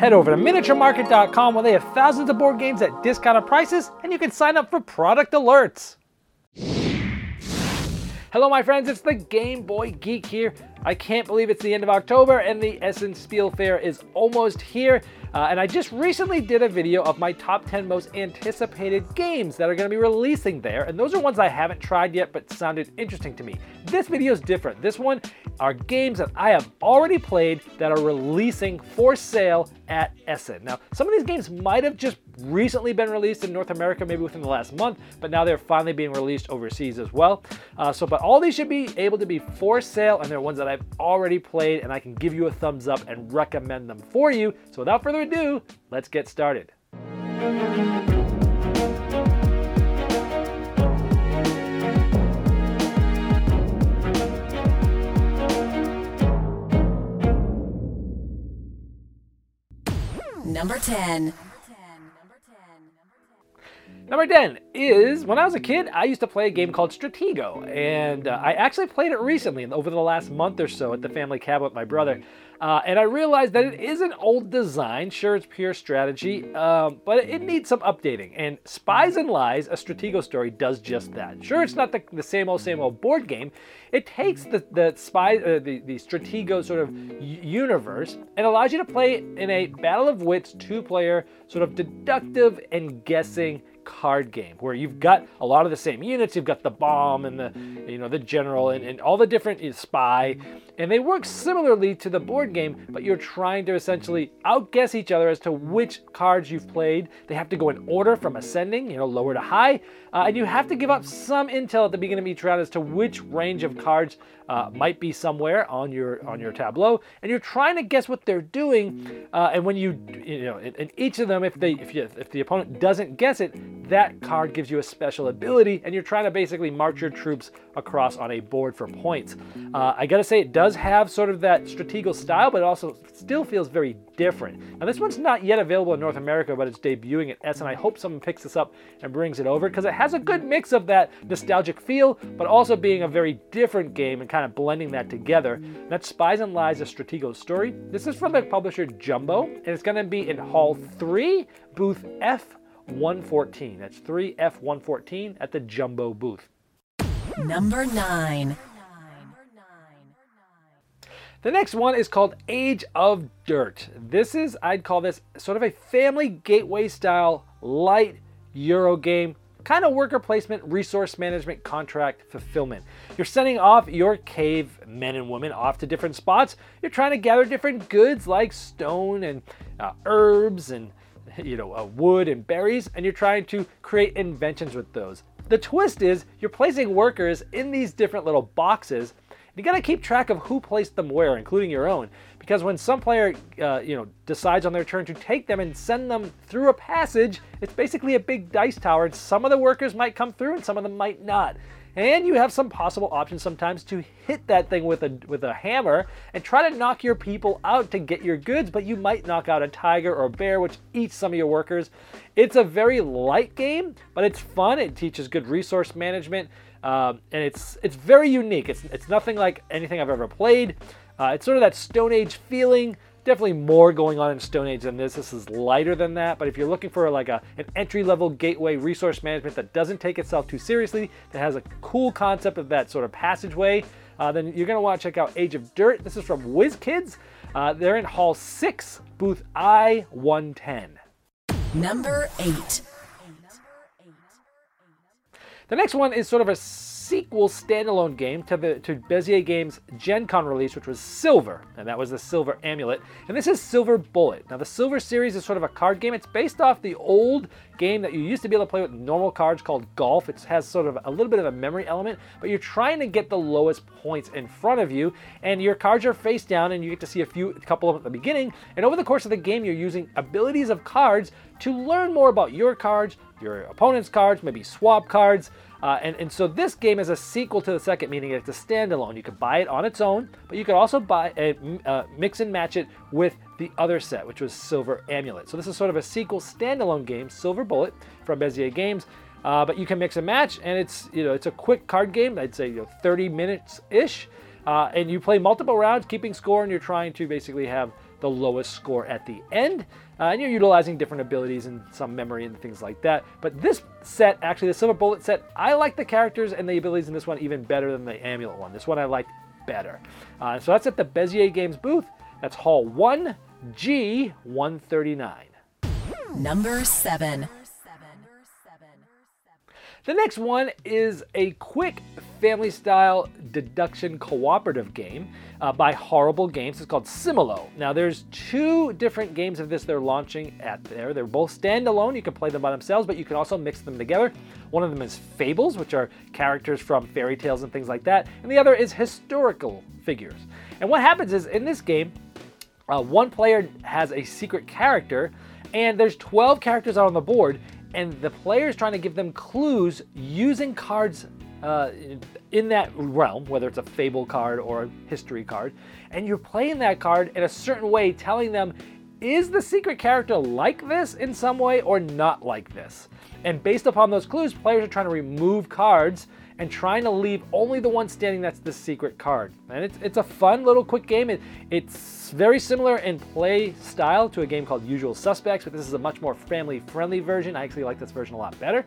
Head over to miniaturemarket.com where they have thousands of board games at discounted prices and you can sign up for product alerts. Hello, my friends, it's the Game Boy Geek here. I can't believe it's the end of October and the Essen Spiel Fair is almost here. Uh, and I just recently did a video of my top 10 most anticipated games that are going to be releasing there. And those are ones I haven't tried yet but sounded interesting to me. This video is different. This one are games that I have already played that are releasing for sale at Essen. Now, some of these games might have just recently been released in North America, maybe within the last month, but now they're finally being released overseas as well. Uh, so, but all these should be able to be for sale, and they're ones that I've already played, and I can give you a thumbs up and recommend them for you. So, without further ado, let's get started. Number 10. Number 10 is when I was a kid, I used to play a game called Stratego, and uh, I actually played it recently, over the last month or so, at the family cabin with my brother. Uh, and I realized that it is an old design. Sure, it's pure strategy, um, but it needs some updating. And Spies and Lies, a Stratego story, does just that. Sure, it's not the, the same old, same old board game. It takes the the spy, uh, the the Stratego sort of universe and allows you to play in a battle of wits, two-player sort of deductive and guessing card game where you've got a lot of the same units. You've got the bomb and the you know the general and, and all the different spy. And they work similarly to the board game but you're trying to essentially outguess each other as to which cards you've played. They have to go in order from ascending you know lower to high uh, and you have to give up some intel at the beginning of each round as to which range of cards uh, might be somewhere on your on your tableau, and you're trying to guess what they're doing. Uh, and when you you know, in, in, each of them, if they if you if the opponent doesn't guess it, that card gives you a special ability, and you're trying to basically march your troops across on a board for points. Uh, I gotta say, it does have sort of that strategical style, but it also still feels very different. Now, this one's not yet available in North America, but it's debuting at Essen. I hope someone picks this up and brings it over because it has a good mix of that nostalgic feel, but also being a very different game and kind of blending that together. That's Spies and Lies, a Stratego story. This is from the publisher Jumbo, and it's going to be in Hall 3, booth F114. That's 3F114 at the Jumbo booth. Number 9. The next one is called Age of Dirt. This is, I'd call this sort of a family gateway style light Euro game, kind of worker placement, resource management, contract fulfillment. You're sending off your cave men and women off to different spots. You're trying to gather different goods like stone and uh, herbs and you know uh, wood and berries, and you're trying to create inventions with those. The twist is you're placing workers in these different little boxes you got to keep track of who placed them where, including your own, because when some player, uh, you know, decides on their turn to take them and send them through a passage, it's basically a big dice tower, and some of the workers might come through and some of them might not. And you have some possible options sometimes to hit that thing with a with a hammer and try to knock your people out to get your goods, but you might knock out a tiger or a bear, which eats some of your workers. It's a very light game, but it's fun. It teaches good resource management. Um, and it's it's very unique. It's it's nothing like anything I've ever played. Uh, it's sort of that Stone Age feeling. Definitely more going on in Stone Age than this. This is lighter than that. But if you're looking for like a an entry level gateway resource management that doesn't take itself too seriously, that has a cool concept of that sort of passageway, uh, then you're gonna want to check out Age of Dirt. This is from WizKids. Uh, they're in Hall Six, booth I 110. Number eight. The next one is sort of a sequel standalone game to the to Bezier Games Gen Con release, which was Silver, and that was the Silver Amulet. And this is Silver Bullet. Now, the Silver series is sort of a card game. It's based off the old game that you used to be able to play with normal cards called Golf. It has sort of a little bit of a memory element, but you're trying to get the lowest points in front of you, and your cards are face down, and you get to see a few, a couple of them at the beginning. And over the course of the game, you're using abilities of cards to learn more about your cards, your opponent's cards, maybe swap cards. Uh, and, and so this game is a sequel to the second, meaning it's a standalone. You could buy it on its own, but you could also buy a, uh, mix and match it with the other set, which was Silver Amulet. So this is sort of a sequel standalone game, Silver Bullet from Bezier Games. Uh, but you can mix and match, and it's you know it's a quick card game. I'd say you know 30 minutes ish, uh, and you play multiple rounds, keeping score, and you're trying to basically have the lowest score at the end. Uh, and you're utilizing different abilities and some memory and things like that. But this set, actually, the Silver Bullet set, I like the characters and the abilities in this one even better than the Amulet one. This one I liked better. Uh, so that's at the Bezier Games booth. That's Hall 1, G139. Number 7. The next one is a quick family style deduction cooperative game uh, by Horrible Games. It's called Similo. Now, there's two different games of this they're launching at there. They're both standalone. You can play them by themselves, but you can also mix them together. One of them is Fables, which are characters from fairy tales and things like that, and the other is historical figures. And what happens is in this game, uh, one player has a secret character, and there's 12 characters out on the board, and the player is trying to give them clues using cards uh, in that realm, whether it's a fable card or a history card, and you're playing that card in a certain way, telling them, is the secret character like this in some way or not like this? And based upon those clues, players are trying to remove cards and trying to leave only the one standing that's the secret card. And it's, it's a fun little quick game. It, it's very similar in play style to a game called Usual Suspects, but this is a much more family friendly version. I actually like this version a lot better.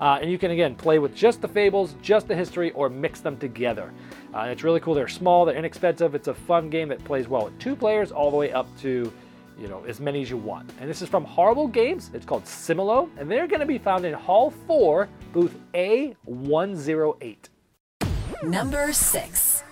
Uh, and you can again play with just the fables, just the history, or mix them together. Uh, it's really cool. They're small, they're inexpensive. It's a fun game that plays well with two players, all the way up to you know as many as you want. And this is from Horrible Games. It's called Similo, and they're going to be found in Hall 4, booth A108. Number 6.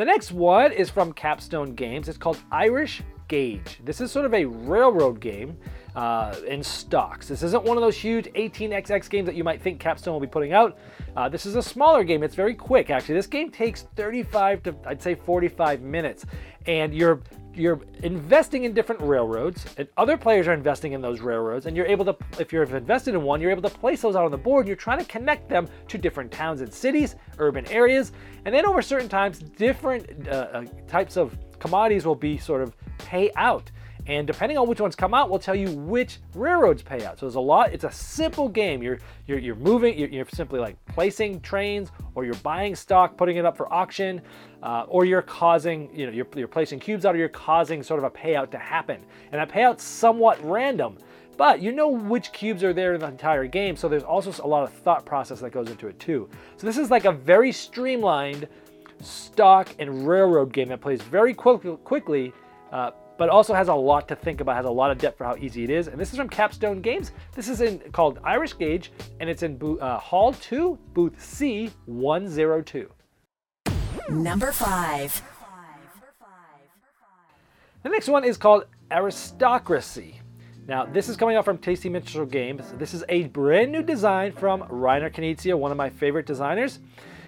The next one is from Capstone Games. It's called Irish Gauge. This is sort of a railroad game uh, in stocks. This isn't one of those huge 18xx games that you might think Capstone will be putting out. Uh, this is a smaller game. It's very quick, actually. This game takes 35 to, I'd say, 45 minutes. And you're you're investing in different railroads, and other players are investing in those railroads, and you're able to, if you're invested in one, you're able to place those out on the board. You're trying to connect them to different towns and cities, urban areas, and then over certain times, different uh, uh, types of commodities will be sort of pay out. And depending on which ones come out, we'll tell you which railroads pay out. So there's a lot. It's a simple game. You're you're, you're moving. You're, you're simply like placing trains, or you're buying stock, putting it up for auction, uh, or you're causing. You know, you're, you're placing cubes out, or you're causing sort of a payout to happen. And that payout's somewhat random but you know which cubes are there in the entire game, so there's also a lot of thought process that goes into it too. So this is like a very streamlined stock and railroad game that plays very quick, quickly, uh, but also has a lot to think about, has a lot of depth for how easy it is. And this is from Capstone Games. This is in called Irish Gauge, and it's in uh, Hall 2, booth C102. Number 5. The next one is called Aristocracy. Now, this is coming out from Tasty Minstrel Games. This is a brand new design from Reiner Knizia, one of my favorite designers.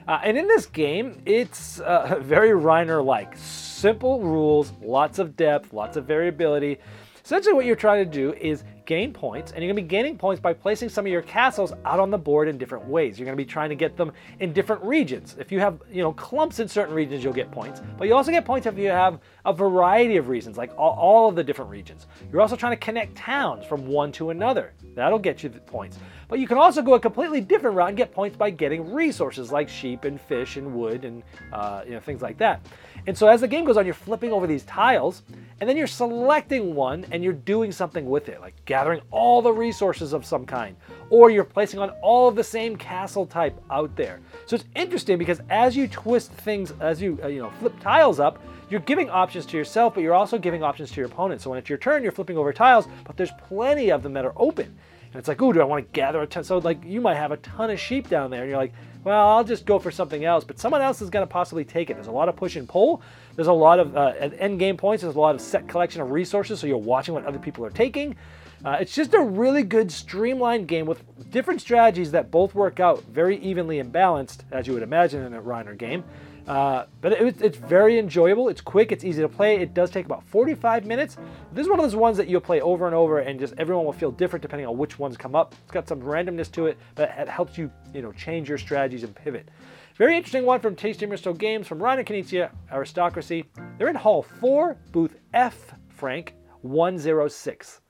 Uh, and in this game, it's uh, very Reiner like. Simple rules, lots of depth, lots of variability. Essentially, what you're trying to do is gain points, and you're going to be gaining points by placing some of your castles out on the board in different ways. You're going to be trying to get them in different regions. If you have, you know, clumps in certain regions, you'll get points, but you also get points if you have a variety of reasons, like all, all of the different regions. You're also trying to connect towns from one to another. That'll get you the points. But you can also go a completely different route and get points by getting resources like sheep and fish and wood and uh, you know things like that. And so as the game goes on, you're flipping over these tiles, and then you're selecting one and you're doing something with it, like gathering all the resources of some kind, or you're placing on all of the same castle type out there. So it's interesting because as you twist things, as you uh, you know flip tiles up, you're giving options to yourself, but you're also giving options to your opponent. So when it's your turn, you're flipping over tiles, but there's plenty of them that are open. And it's like, oh, do I want to gather a ton? So like you might have a ton of sheep down there, and you're like, well, I'll just go for something else. But someone else is going to possibly take it. There's a lot of push and pull. There's a lot of uh, end game points. There's a lot of set collection of resources. So you're watching what other people are taking. Uh, it's just a really good streamlined game with different strategies that both work out very evenly and balanced, as you would imagine in a Reiner game. Uh, but it, it's very enjoyable. It's quick. It's easy to play. It does take about 45 minutes. This is one of those ones that you'll play over and over, and just everyone will feel different depending on which ones come up. It's got some randomness to it, but it helps you, you know, change your strategies and pivot. Very interesting one from Tasty Minstrel Games from Reiner Knizia, Aristocracy. They're in Hall 4, booth F, Frank 106.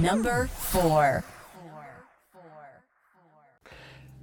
Number 4.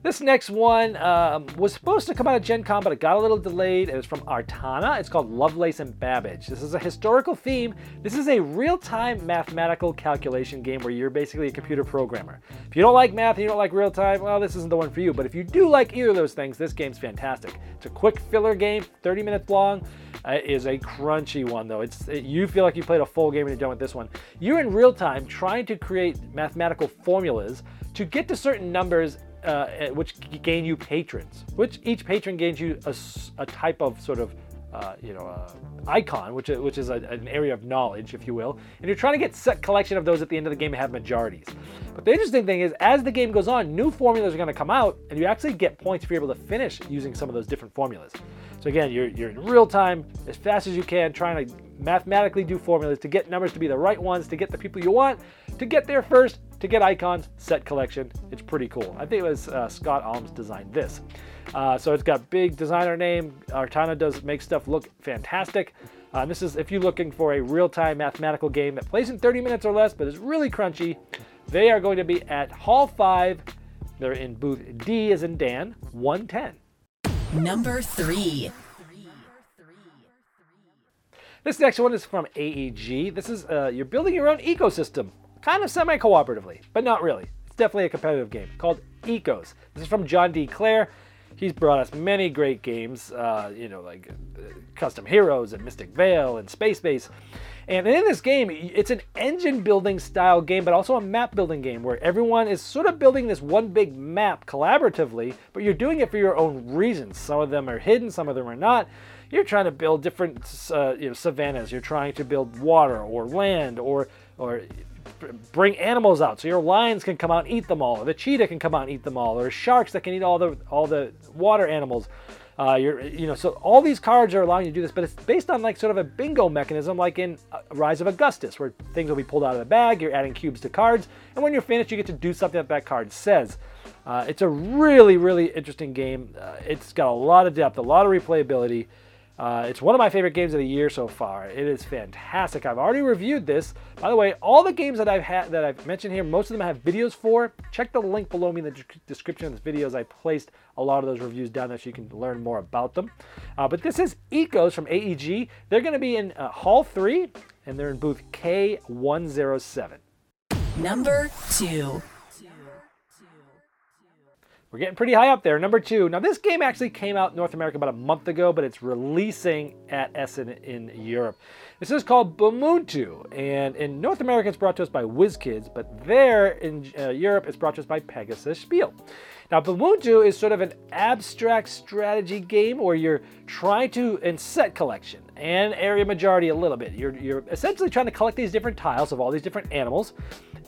This next one um, was supposed to come out of Gen Con, but it got a little delayed. It was from Artana. It's called Lovelace and Babbage. This is a historical theme. This is a real time mathematical calculation game where you're basically a computer programmer. If you don't like math and you don't like real time, well, this isn't the one for you. But if you do like either of those things, this game's fantastic. It's a quick filler game, 30 minutes long. Uh, it is a crunchy one though. It's it, you feel like you played a full game and you're done with this one. You're in real time trying to create mathematical formulas to get to certain numbers uh, which gain you patrons, which each patron gains you a, a type of sort of uh, you know, uh, icon, which, which is a, an area of knowledge, if you will. And you're trying to get set collection of those at the end of the game and have majorities. But the interesting thing is, as the game goes on, new formulas are going to come out, and you actually get points if you're able to finish using some of those different formulas. So again, you're, you're in real time, as fast as you can, trying to mathematically do formulas to get numbers to be the right ones, to get the people you want, to get there first, to get icons, set collection. It's pretty cool. I think it was uh, Scott Almes designed this. Uh, so it's got big designer name. Artana does make stuff look fantastic. Uh, this is if you're looking for a real-time mathematical game that plays in 30 minutes or less, but is really crunchy. They are going to be at Hall 5. They're in booth D as in Dan, 110. Number three. This next one is from AEG. This is uh, you're building your own ecosystem, kind of semi-cooperatively, but not really. It's definitely a competitive game called Ecos. This is from John D. Clair. He's brought us many great games, uh, you know, like uh, Custom Heroes and Mystic Vale and Space Base. And in this game, it's an engine building style game, but also a map building game where everyone is sort of building this one big map collaboratively, but you're doing it for your own reasons. Some of them are hidden, some of them are not. You're trying to build different uh, you know, savannas. You're trying to build water or land or or bring animals out so your lions can come out and eat them all, or the cheetah can come out and eat them all, or sharks that can eat all the all the water animals. Uh, you're, you know, so all these cards are allowing you to do this, but it's based on like sort of a bingo mechanism, like in uh, Rise of Augustus, where things will be pulled out of the bag. You're adding cubes to cards, and when you're finished, you get to do something that that card says. Uh, it's a really, really interesting game. Uh, it's got a lot of depth, a lot of replayability. Uh, it's one of my favorite games of the year so far. It is fantastic. I've already reviewed this. By the way, all the games that I've had that I've mentioned here, most of them I have videos for. Check the link below me in the description of this video as I placed a lot of those reviews down there so you can learn more about them. Uh, but this is Ecos from AEG. They're going to be in uh, Hall 3, and they're in booth K107. Number two. We're getting pretty high up there. Number two. Now, this game actually came out in North America about a month ago, but it's releasing at Essen in Europe. This is called Bumuntu, and in North America, it's brought to us by WizKids, but there in uh, Europe, it's brought to us by Pegasus Spiel. Now, Bumuntu is sort of an abstract strategy game where you're trying to, in set collection and area majority a little bit, you're, you're essentially trying to collect these different tiles of all these different animals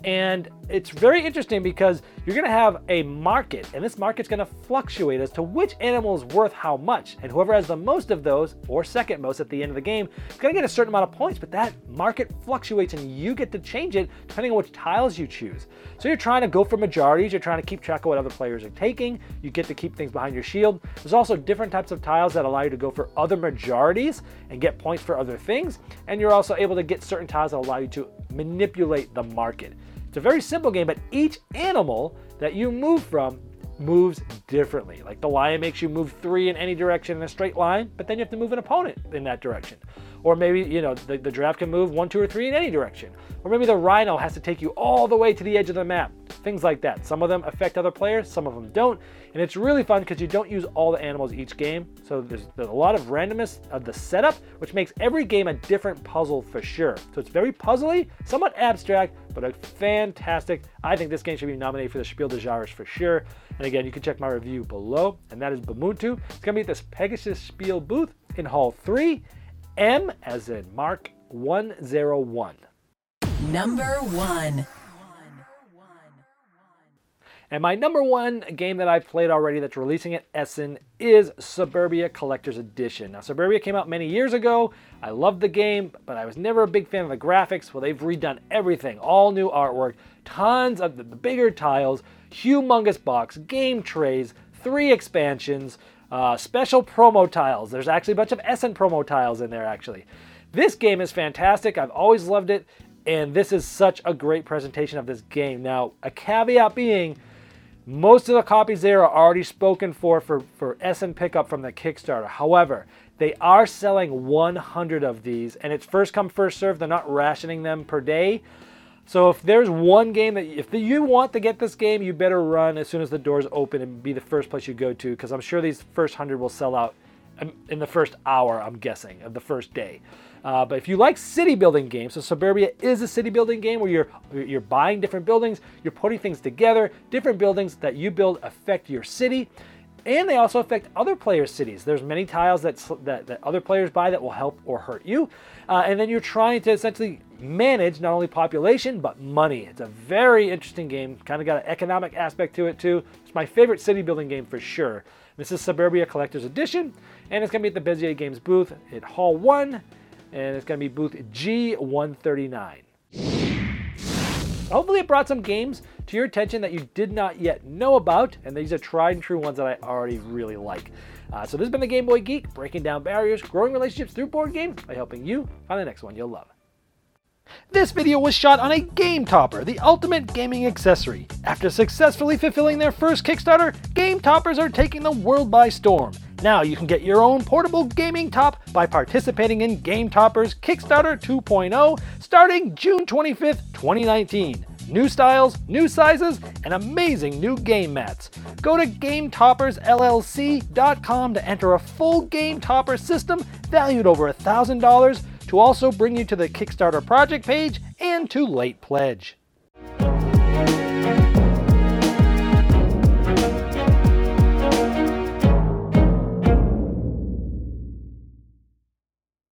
and it's very interesting because you're to have a market, and this market's to fluctuate as to which animal is worth how much. And whoever has the most of those, or second most at the end of the game, is to get a certain amount of points. But that market fluctuates, and you get to change it depending on which tiles you choose. So you're trying to go for majorities, you're trying to keep track of what other players are taking, you get to keep things behind your shield. There's also different types of tiles that allow you to go for other majorities and get points for other things. And you're also able to get certain tiles that allow you to manipulate the market. It's a very simple game, but each animal that you move from moves differently. Like the lion makes you move three in any direction in a straight line, but then you have to move an opponent in that direction. Or maybe, you know, the, the giraffe can move one, two, or three in any direction. Or maybe the rhino has to take you all the way to the edge of the map. Things like that. Some of them affect other players, some of them don't. And it's really fun because you don't use all the animals each game. So there's, there's a lot of randomness of the setup, which makes every game a different puzzle for sure. So it's very puzzly, somewhat abstract, but a fantastic. I think this game should be nominated for the Spiel des Jahres for sure. And again, you can check my review below, and that is Bumuntu. It's going to be at this Pegasus Spiel booth in Hall 3. M as in Mark 101. Number one. And my number one game that I've played already that's releasing at Essen is Suburbia Collector's Edition. Now, Suburbia came out many years ago. I loved the game, but I was never a big fan of the graphics. Well, they've redone everything, all new artwork, tons of the bigger tiles, humongous box, game trays, three expansions, uh, special promo tiles. There's actually a bunch of Essen promo tiles in there, actually. This game is fantastic. I've always loved it, and this is such a great presentation of this game. Now, a caveat being, Most of the copies there are already spoken for for, for Essen pickup from the Kickstarter. However, they are selling 100 of these, and it's first come, first serve. They're not rationing them per day. So if there's one game that if you want to get this game, you better run as soon as the doors open and be the first place you go to because I'm sure these first 100 will sell out in the first hour, I'm guessing, of the first day. Uh, but if you like city building games, so Suburbia is a city building game where you're you're buying different buildings, you're putting things together. Different buildings that you build affect your city, and they also affect other players' cities. There's many tiles that that, that other players buy that will help or hurt you, uh, and then you're trying to essentially manage not only population but money. It's a very interesting game. Kind of got an economic aspect to it too. It's my favorite city building game for sure. This is Suburbia Collector's Edition, and it's going to be at the Bezier Games booth at Hall 1, and it's going to be booth G139. Hopefully, it brought some games to your attention that you did not yet know about, and these are tried and true ones that I already really like. Uh, so, this has been the Game Boy Geek, breaking down barriers, growing relationships through board games by helping you find the next one you'll love. This video was shot on a Game Topper, the ultimate gaming accessory. After successfully fulfilling their first Kickstarter, Game Toppers are taking the world by storm. Now you can get your own portable gaming top by participating in Game Toppers Kickstarter 2.0 starting June 25th, 2019. New styles, new sizes, and amazing new game mats. Go to GameToppersLLC.com to enter a full Game Topper system valued over $1,000 to also bring you to the Kickstarter project page and to late pledge.